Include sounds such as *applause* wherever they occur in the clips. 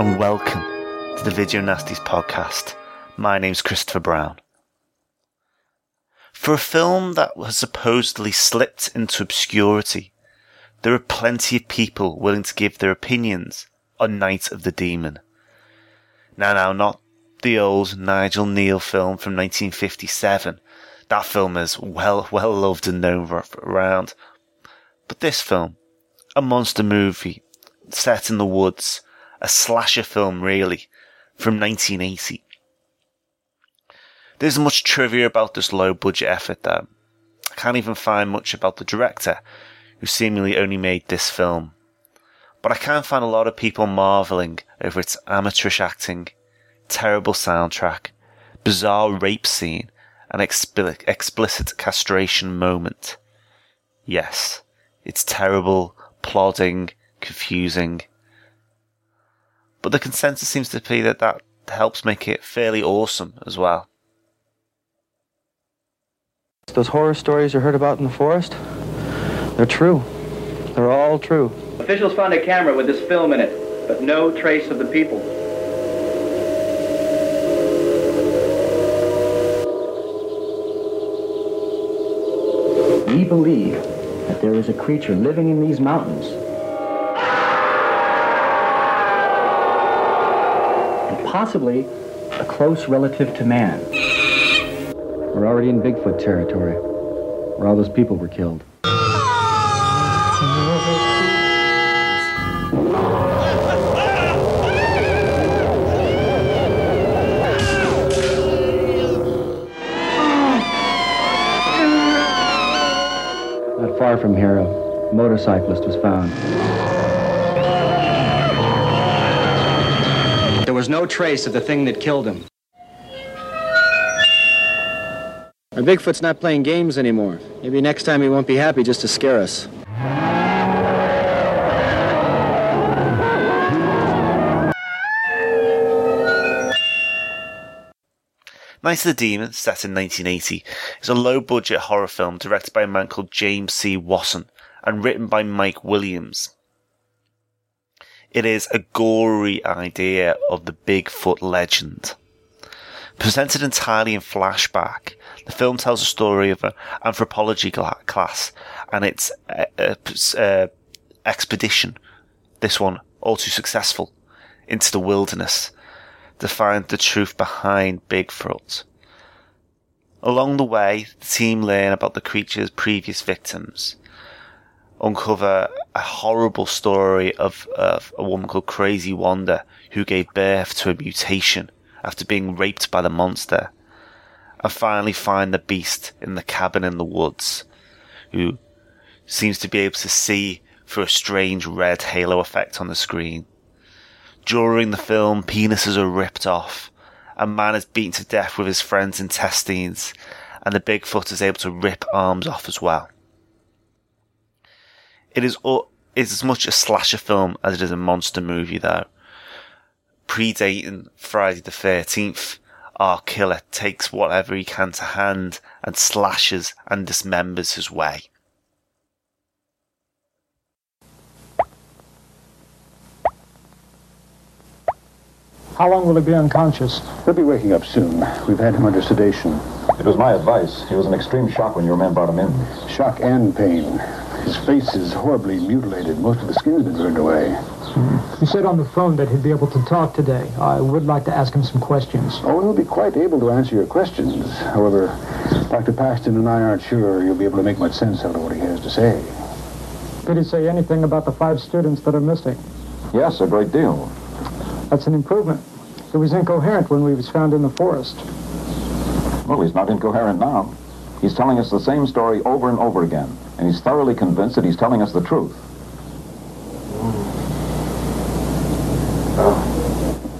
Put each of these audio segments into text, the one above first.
And welcome to the Video Nasties podcast. My name's Christopher Brown. For a film that has supposedly slipped into obscurity, there are plenty of people willing to give their opinions on Night of the Demon. Now, now, not the old Nigel Kneale film from 1957. That film is well, well loved and known around. But this film, a monster movie set in the woods, a slasher film really, from 1980. There's much trivia about this low budget effort though. I can't even find much about the director, who seemingly only made this film. But I can find a lot of people marvelling over its amateurish acting, terrible soundtrack, bizarre rape scene, and expli- explicit castration moment. Yes, it's terrible, plodding, confusing. But the consensus seems to be that that helps make it fairly awesome as well. Those horror stories you heard about in the forest, they're true. They're all true. Officials found a camera with this film in it, but no trace of the people. We believe that there is a creature living in these mountains. Possibly a close relative to man. We're already in Bigfoot territory, where all those people were killed. Not far from here, a motorcyclist was found. Was no trace of the thing that killed him. Our Bigfoot's not playing games anymore. Maybe next time he won't be happy just to scare us. Night of the Demon, set in 1980, is a low budget horror film directed by a man called James C. Wasson and written by Mike Williams. It is a gory idea of the Bigfoot legend. Presented entirely in flashback, the film tells a story of an anthropology class and its expedition, this one all too successful, into the wilderness to find the truth behind Bigfoot. Along the way, the team learn about the creature's previous victims, uncover a horrible story of, of a woman called Crazy Wanda who gave birth to a mutation after being raped by the monster, and finally find the beast in the cabin in the woods, who seems to be able to see through a strange red halo effect on the screen. During the film, penises are ripped off. A man is beaten to death with his friend's intestines, and the Bigfoot is able to rip arms off as well. It is, o- it is as much a slasher film as it is a monster movie, though. Predating Friday the 13th, our killer takes whatever he can to hand and slashes and dismembers his way. How long will he be unconscious? He'll be waking up soon. We've had him under sedation. It was my advice. He was in extreme shock when your men brought him in. Shock and pain. His face is horribly mutilated. Most of the skin's been burned away. He said on the phone that he'd be able to talk today. I would like to ask him some questions. Oh, he'll be quite able to answer your questions. However, Dr. Paxton and I aren't sure you'll be able to make much sense out of what he has to say. Did he say anything about the five students that are missing? Yes, a great deal. That's an improvement. He was incoherent when we was found in the forest. Well, he's not incoherent now. He's telling us the same story over and over again, and he's thoroughly convinced that he's telling us the truth.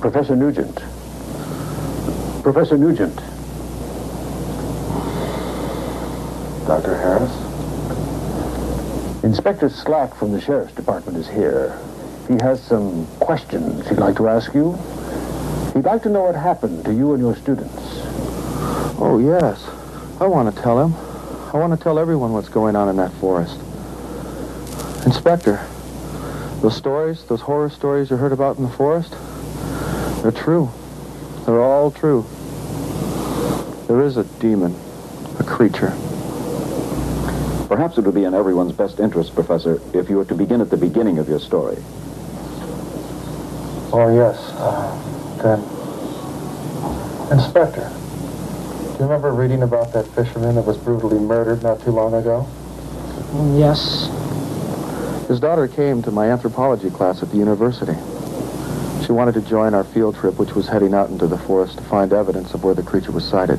Professor Nugent. Professor Nugent. Dr. Harris? Inspector Slack from the Sheriff's Department is here. He has some questions he'd like to ask you. He'd like to know what happened to you and your students. Oh, yes. I want to tell him. I want to tell everyone what's going on in that forest. Inspector, those stories, those horror stories you heard about in the forest, they're true. They're all true. There is a demon, a creature. Perhaps it would be in everyone's best interest, Professor, if you were to begin at the beginning of your story. Oh, yes. Uh, then, Inspector, you remember reading about that fisherman that was brutally murdered not too long ago? Yes. His daughter came to my anthropology class at the university. She wanted to join our field trip, which was heading out into the forest to find evidence of where the creature was sighted.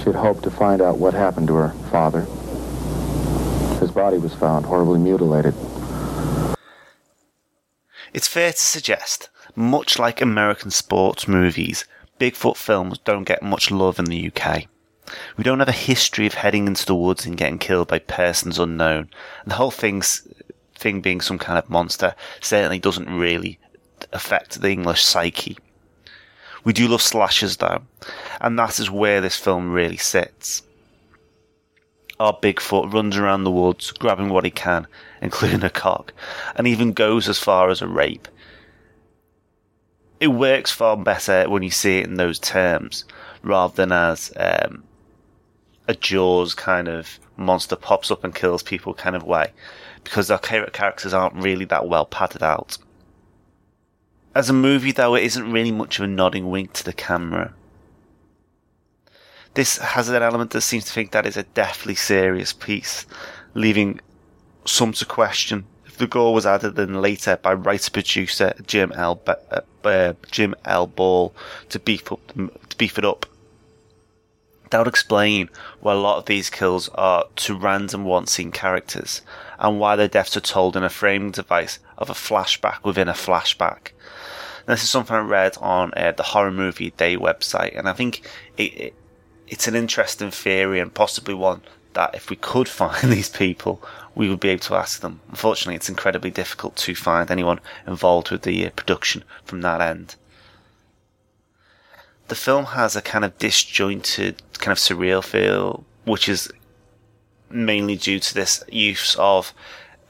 She had hoped to find out what happened to her father. His body was found horribly mutilated. It's fair to suggest, much like American sports movies, Bigfoot films don't get much love in the UK. We don't have a history of heading into the woods and getting killed by persons unknown. The whole thing's thing being some kind of monster certainly doesn't really affect the English psyche. We do love slashers though, and that is where this film really sits. Our Bigfoot runs around the woods, grabbing what he can, including a cock, and even goes as far as a rape. It works far better when you see it in those terms, rather than as um, a Jaws kind of monster pops up and kills people kind of way, because our character characters aren't really that well padded out. As a movie, though, it isn't really much of a nodding wink to the camera. This has an element that seems to think that is a deathly serious piece, leaving some to question the gore was added in later by writer producer Jim L. Uh, uh, Jim L. Ball to beef up to beef it up. That would explain why a lot of these kills are to random one-scene characters, and why their deaths are told in a framing device of a flashback within a flashback. And this is something I read on uh, the Horror Movie Day website, and I think it, it it's an interesting theory and possibly one that if we could *laughs* find these people, we would be able to ask them. Unfortunately, it's incredibly difficult to find anyone involved with the uh, production from that end. The film has a kind of disjointed, kind of surreal feel, which is mainly due to this use of,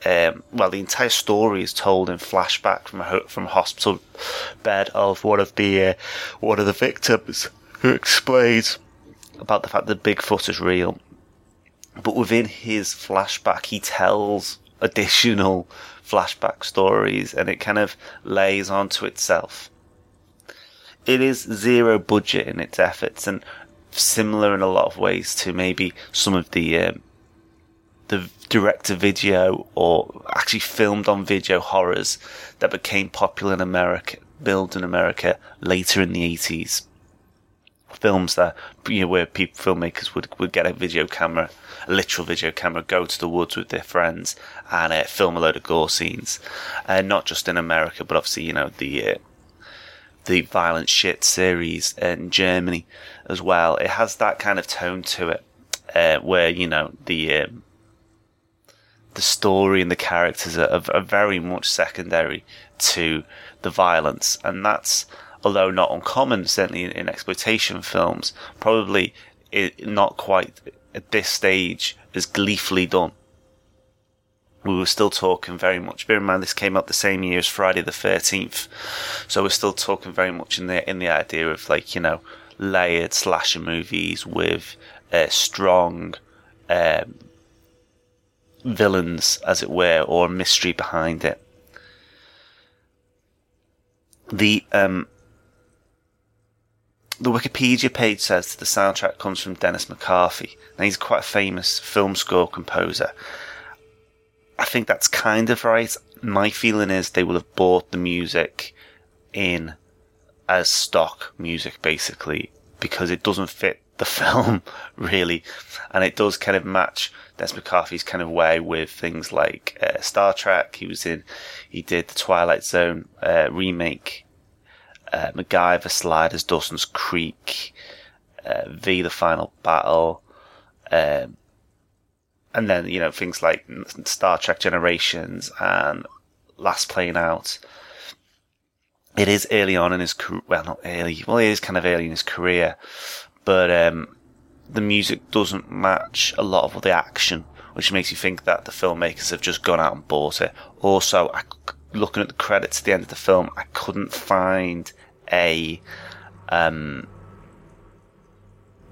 um, well, the entire story is told in flashback from a, from a hospital bed of one of the uh, one of the victims who explains about the fact that Bigfoot is real. But within his flashback, he tells additional flashback stories and it kind of lays onto itself. It is zero budget in its efforts and similar in a lot of ways to maybe some of the um, the direct to video or actually filmed on video horrors that became popular in America, built in America later in the 80s films that you know where people filmmakers would would get a video camera, a literal video camera, go to the woods with their friends and uh, film a load of gore scenes, and uh, not just in America, but obviously you know the. Uh, the violent shit series in Germany as well. It has that kind of tone to it, uh, where you know the um, the story and the characters are, are, very much secondary to the violence, and that's although not uncommon, certainly in, in exploitation films, probably not quite at this stage as gleefully done. We were still talking very much. Bear in mind, this came out the same year as Friday the Thirteenth, so we're still talking very much in the in the idea of like you know layered slasher movies with uh, strong um, villains, as it were, or mystery behind it. The um, the Wikipedia page says that the soundtrack comes from Dennis McCarthy. Now he's quite a famous film score composer. I think that's kind of right. My feeling is they will have bought the music in as stock music basically because it doesn't fit the *laughs* film really and it does kind of match Dennis McCarthy's kind of way with things like uh, Star Trek. He was in, he did the Twilight Zone uh, remake uh, MacGyver, Sliders, Dawson's Creek, uh, V, The Final Battle, um, and then you know things like Star Trek Generations and Last Plane Out. It is early on in his career. Well, not early. Well, it is kind of early in his career, but um, the music doesn't match a lot of the action, which makes you think that the filmmakers have just gone out and bought it. Also, I, looking at the credits at the end of the film, I couldn't find a um,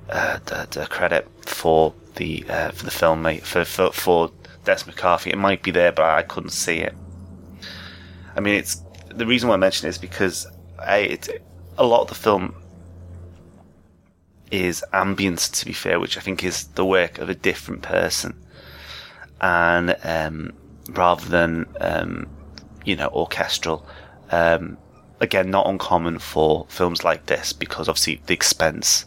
uh, the, the credit for the uh, for the film for, for for Des McCarthy. It might be there, but I couldn't see it. I mean, it's the reason why I mention it is because a a lot of the film is ambient, to be fair, which I think is the work of a different person, and um, rather than um, you know orchestral. Um, again, not uncommon for films like this because obviously the expense.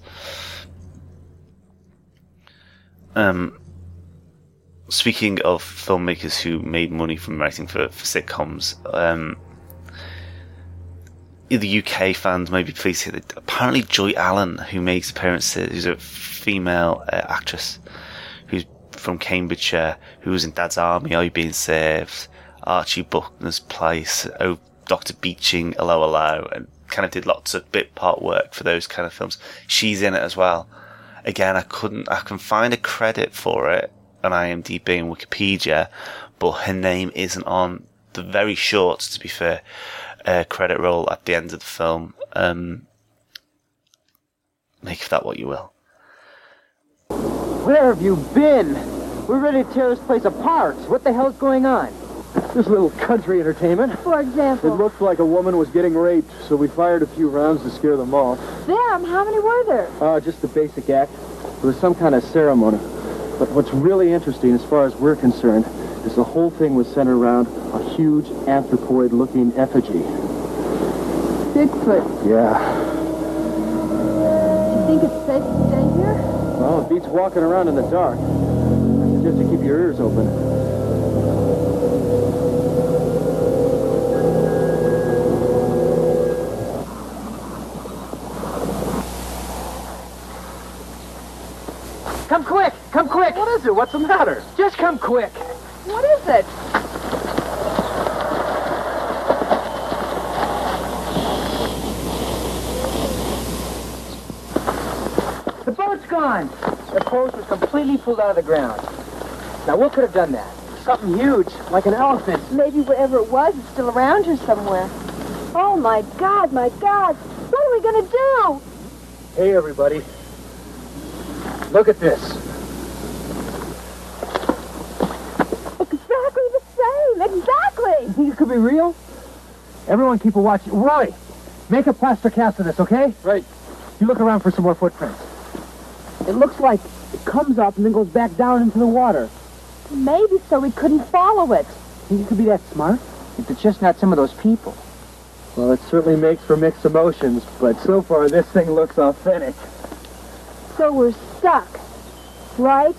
Um, speaking of filmmakers who made money from writing for, for sitcoms, um, the UK fans may be pleased to hear that apparently Joy Allen, who makes appearances, who's a female uh, actress who's from Cambridgeshire, who was in Dad's Army, Are You Being Served, Archie Bunker's Place, oh, Dr. Beeching, Hello Hello, and kind of did lots of bit part work for those kind of films. She's in it as well. Again, I couldn't, I can find a credit for it on IMDb and Wikipedia, but her name isn't on the very short, to be fair, uh, credit roll at the end of the film. Um, make of that what you will. Where have you been? We're ready to tear this place apart. What the hell's going on? This little country entertainment. For example? It looked like a woman was getting raped, so we fired a few rounds to scare them off. Them? How many were there? Uh, just the basic act. It was some kind of ceremony. But what's really interesting, as far as we're concerned, is the whole thing was centered around a huge anthropoid-looking effigy. Bigfoot. Yeah. Do you think it's safe to stay here? Well, it beats walking around in the dark. I suggest you keep your ears open. Come quick! Come quick! What is it? What's the matter? Just come quick! What is it? The boat's gone! The post was completely pulled out of the ground. Now, what could have done that? Something huge, like an elephant. Maybe whatever it was is still around here somewhere. Oh my God, my God! What are we gonna do? Hey, everybody. Look at this. Exactly the same! Exactly! *laughs* You think it could be real? Everyone keep a watch. Roy, make a plaster cast of this, okay? Right. You look around for some more footprints. It looks like it comes up and then goes back down into the water. Maybe so we couldn't follow it. You could be that smart? If it's just not some of those people. Well, it certainly makes for mixed emotions, but so far this thing looks authentic. So we're stuck, right?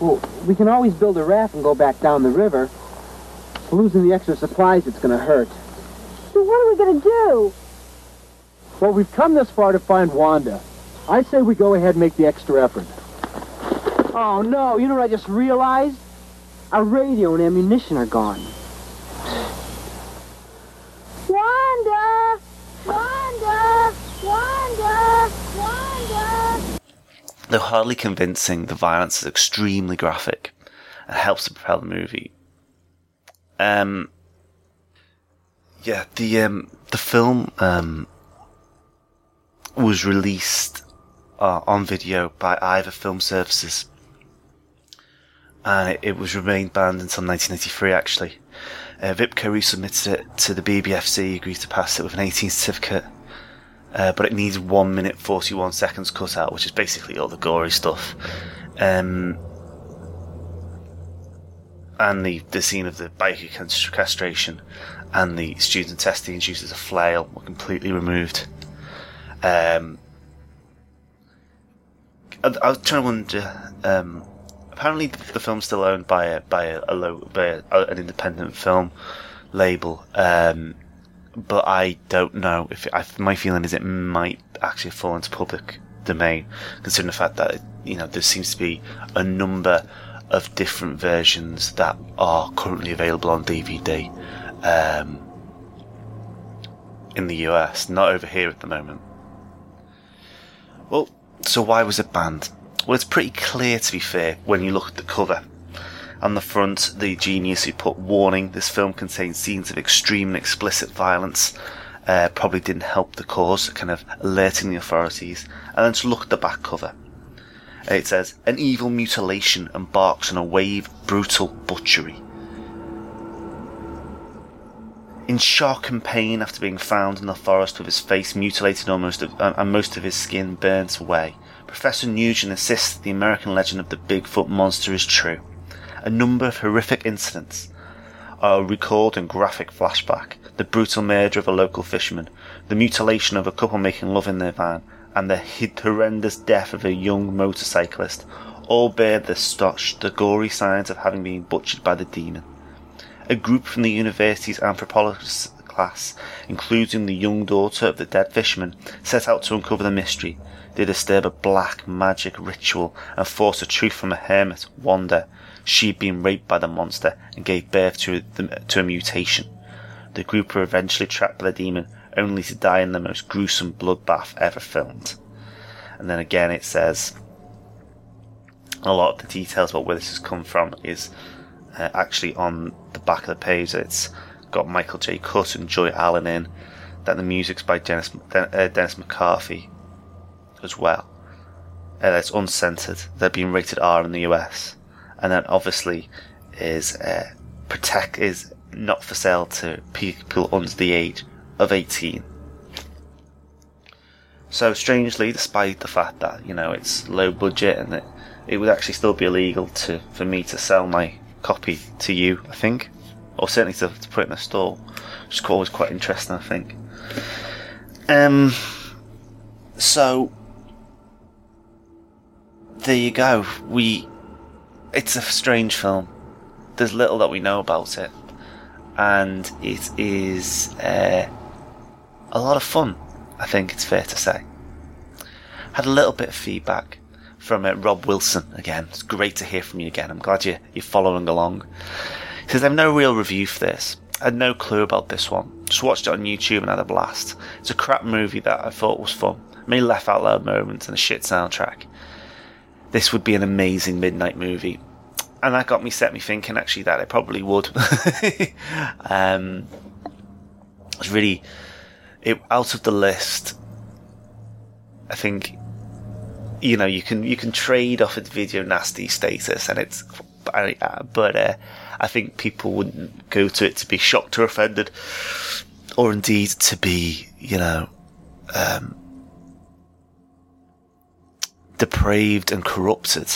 Well, we can always build a raft and go back down the river. Losing the extra supplies, it's gonna hurt. So what are we gonna do? Well, we've come this far to find Wanda. I say we go ahead and make the extra effort. Oh, no, you know what I just realized? Our radio and ammunition are gone. Wanda! Wanda! Wanda! Wanda! Though hardly convincing, the violence is extremely graphic and helps to propel the movie. Um, yeah, the um, the film um, was released uh, on video by Iver Film Services, and it, it was remained banned until 1993. Actually, uh, Vipco resubmitted it to the BBFC, agreed to pass it with an 18 certificate, uh, but it needs one minute 41 seconds cut out, which is basically all the gory stuff. Um, and the, the scene of the biker castration and the student testing uses a flail were completely removed. Um, I, I was trying to wonder. Um, apparently, the film's still owned by a by a, a low by a, an independent film label. Um, but I don't know if it, I, my feeling is it might actually fall into public domain, considering the fact that you know there seems to be a number of different versions that are currently available on DVD um, in the US, not over here at the moment. Well, so why was it banned? Well, it's pretty clear to be fair when you look at the cover. On the front, the genius who put warning this film contains scenes of extreme and explicit violence uh, probably didn't help the cause, kind of alerting the authorities. And then to look at the back cover. It says, An evil mutilation embarks on a wave of brutal butchery. In shock and pain after being found in the forest with his face mutilated almost uh, and most of his skin burnt away, Professor Nugent insists the American legend of the Bigfoot monster is true. A number of horrific incidents are recalled in graphic flashback. The brutal murder of a local fisherman, the mutilation of a couple making love in their van, and the horrendous death of a young motorcyclist all bear the, stotch, the gory signs of having been butchered by the demon. A group from the university's anthropology class, including the young daughter of the dead fisherman, set out to uncover the mystery. They disturb a black magic ritual and force a truth from a hermit, Wanda. She had been raped by the monster and gave birth to, the, to a mutation. The group were eventually trapped by the demon, only to die in the most gruesome bloodbath ever filmed. And then again it says a lot of the details about where this has come from is uh, actually on the back of the page. It's got Michael J. Cutt and Joy Allen in. That the music's by Dennis, uh, Dennis McCarthy as well. Uh, it's uncensored. They're being rated R in the US, and then obviously is uh, protect is not for sale to people under the age of 18. So strangely, despite the fact that you know it's low budget and that it would actually still be illegal to for me to sell my copy to you, I think, or certainly to, to put in a stall. which is always quite interesting, I think. Um, so there you go. We, it's a strange film. There's little that we know about it, and it is uh, a lot of fun. I think it's fair to say. Had a little bit of feedback from uh, Rob Wilson again. It's great to hear from you again. I'm glad you, you're following along. He says, I have no real review for this. I had no clue about this one. Just watched it on YouTube and had a blast. It's a crap movie that I thought was fun. Many laugh out loud moments and a shit soundtrack. This would be an amazing midnight movie. And that got me set me thinking actually that it probably would. *laughs* um, it's really it out of the list. I think you know you can you can trade off its video nasty status and it's but uh, I think people wouldn't go to it to be shocked or offended or indeed to be you know um, depraved and corrupted.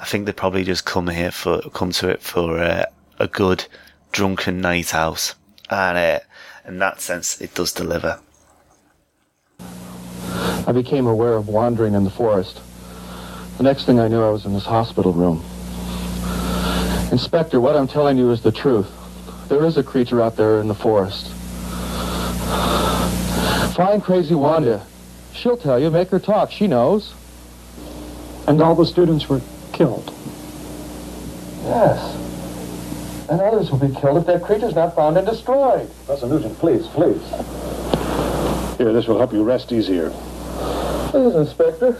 I think they probably just come here for come to it for uh, a good drunken night out, and uh, in that sense, it does deliver. I became aware of wandering in the forest. The next thing I knew, I was in this hospital room. Inspector, what I'm telling you is the truth. There is a creature out there in the forest. Find crazy Wanda. She'll tell you. Make her talk. She knows. And all the students were killed. Yes. And others will be killed if that creature's not found and destroyed. Professor Nugent, please, please. Here, this will help you rest easier. Please, Inspector.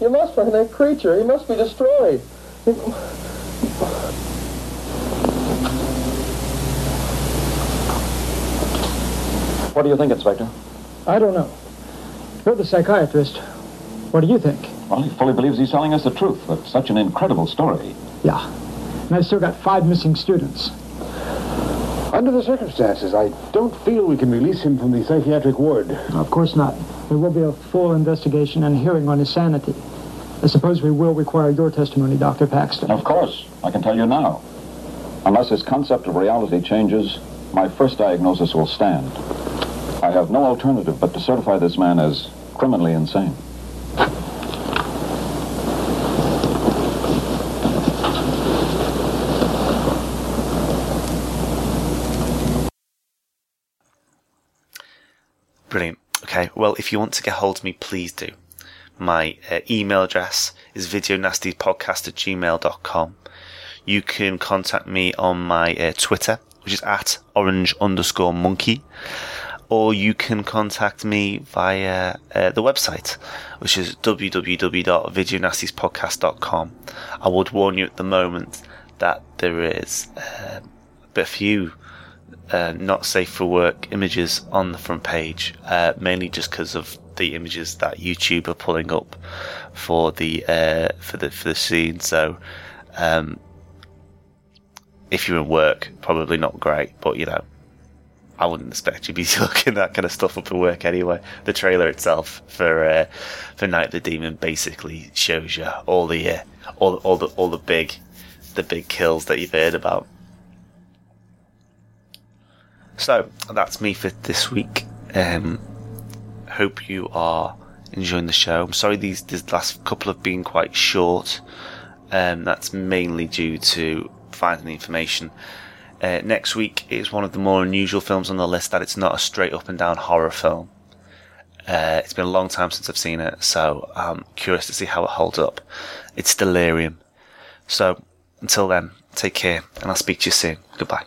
You must find that creature. He must be destroyed. What do you think, Inspector? I don't know. You're the psychiatrist. What do you think? Well, he fully believes he's telling us the truth, but such an incredible story. Yeah. And I've still got five missing students. Under the circumstances, I don't feel we can release him from the psychiatric ward. Of course not. There will be a full investigation and hearing on his sanity. I suppose we will require your testimony, Dr. Paxton. Of course. I can tell you now. Unless his concept of reality changes, my first diagnosis will stand. I have no alternative but to certify this man as criminally insane. Brilliant. Okay, well, if you want to get hold of me, please do. My uh, email address is videonastypodcast at gmail.com. You can contact me on my uh, Twitter, which is at orange underscore monkey, or you can contact me via uh, the website, which is www.videonastyspodcast.com. I would warn you at the moment that there is uh, a few uh, not safe for work images on the front page, uh, mainly just because of the images that YouTube are pulling up for the uh, for the for the scene. So, um, if you're in work, probably not great, but you know, I wouldn't expect you to be *laughs* looking that kind of stuff up at work anyway. The trailer itself for uh, for Night of the Demon basically shows you all the uh, all all the all the big the big kills that you've heard about. So that's me for this week. Um, hope you are enjoying the show. I'm sorry these these last couple have been quite short. Um, that's mainly due to finding the information. Uh, next week is one of the more unusual films on the list that it's not a straight up and down horror film. Uh, it's been a long time since I've seen it, so I'm curious to see how it holds up. It's Delirium. So until then, take care, and I'll speak to you soon. Goodbye.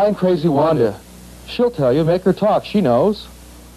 Find Crazy Wanda. She'll tell you. Make her talk. She knows.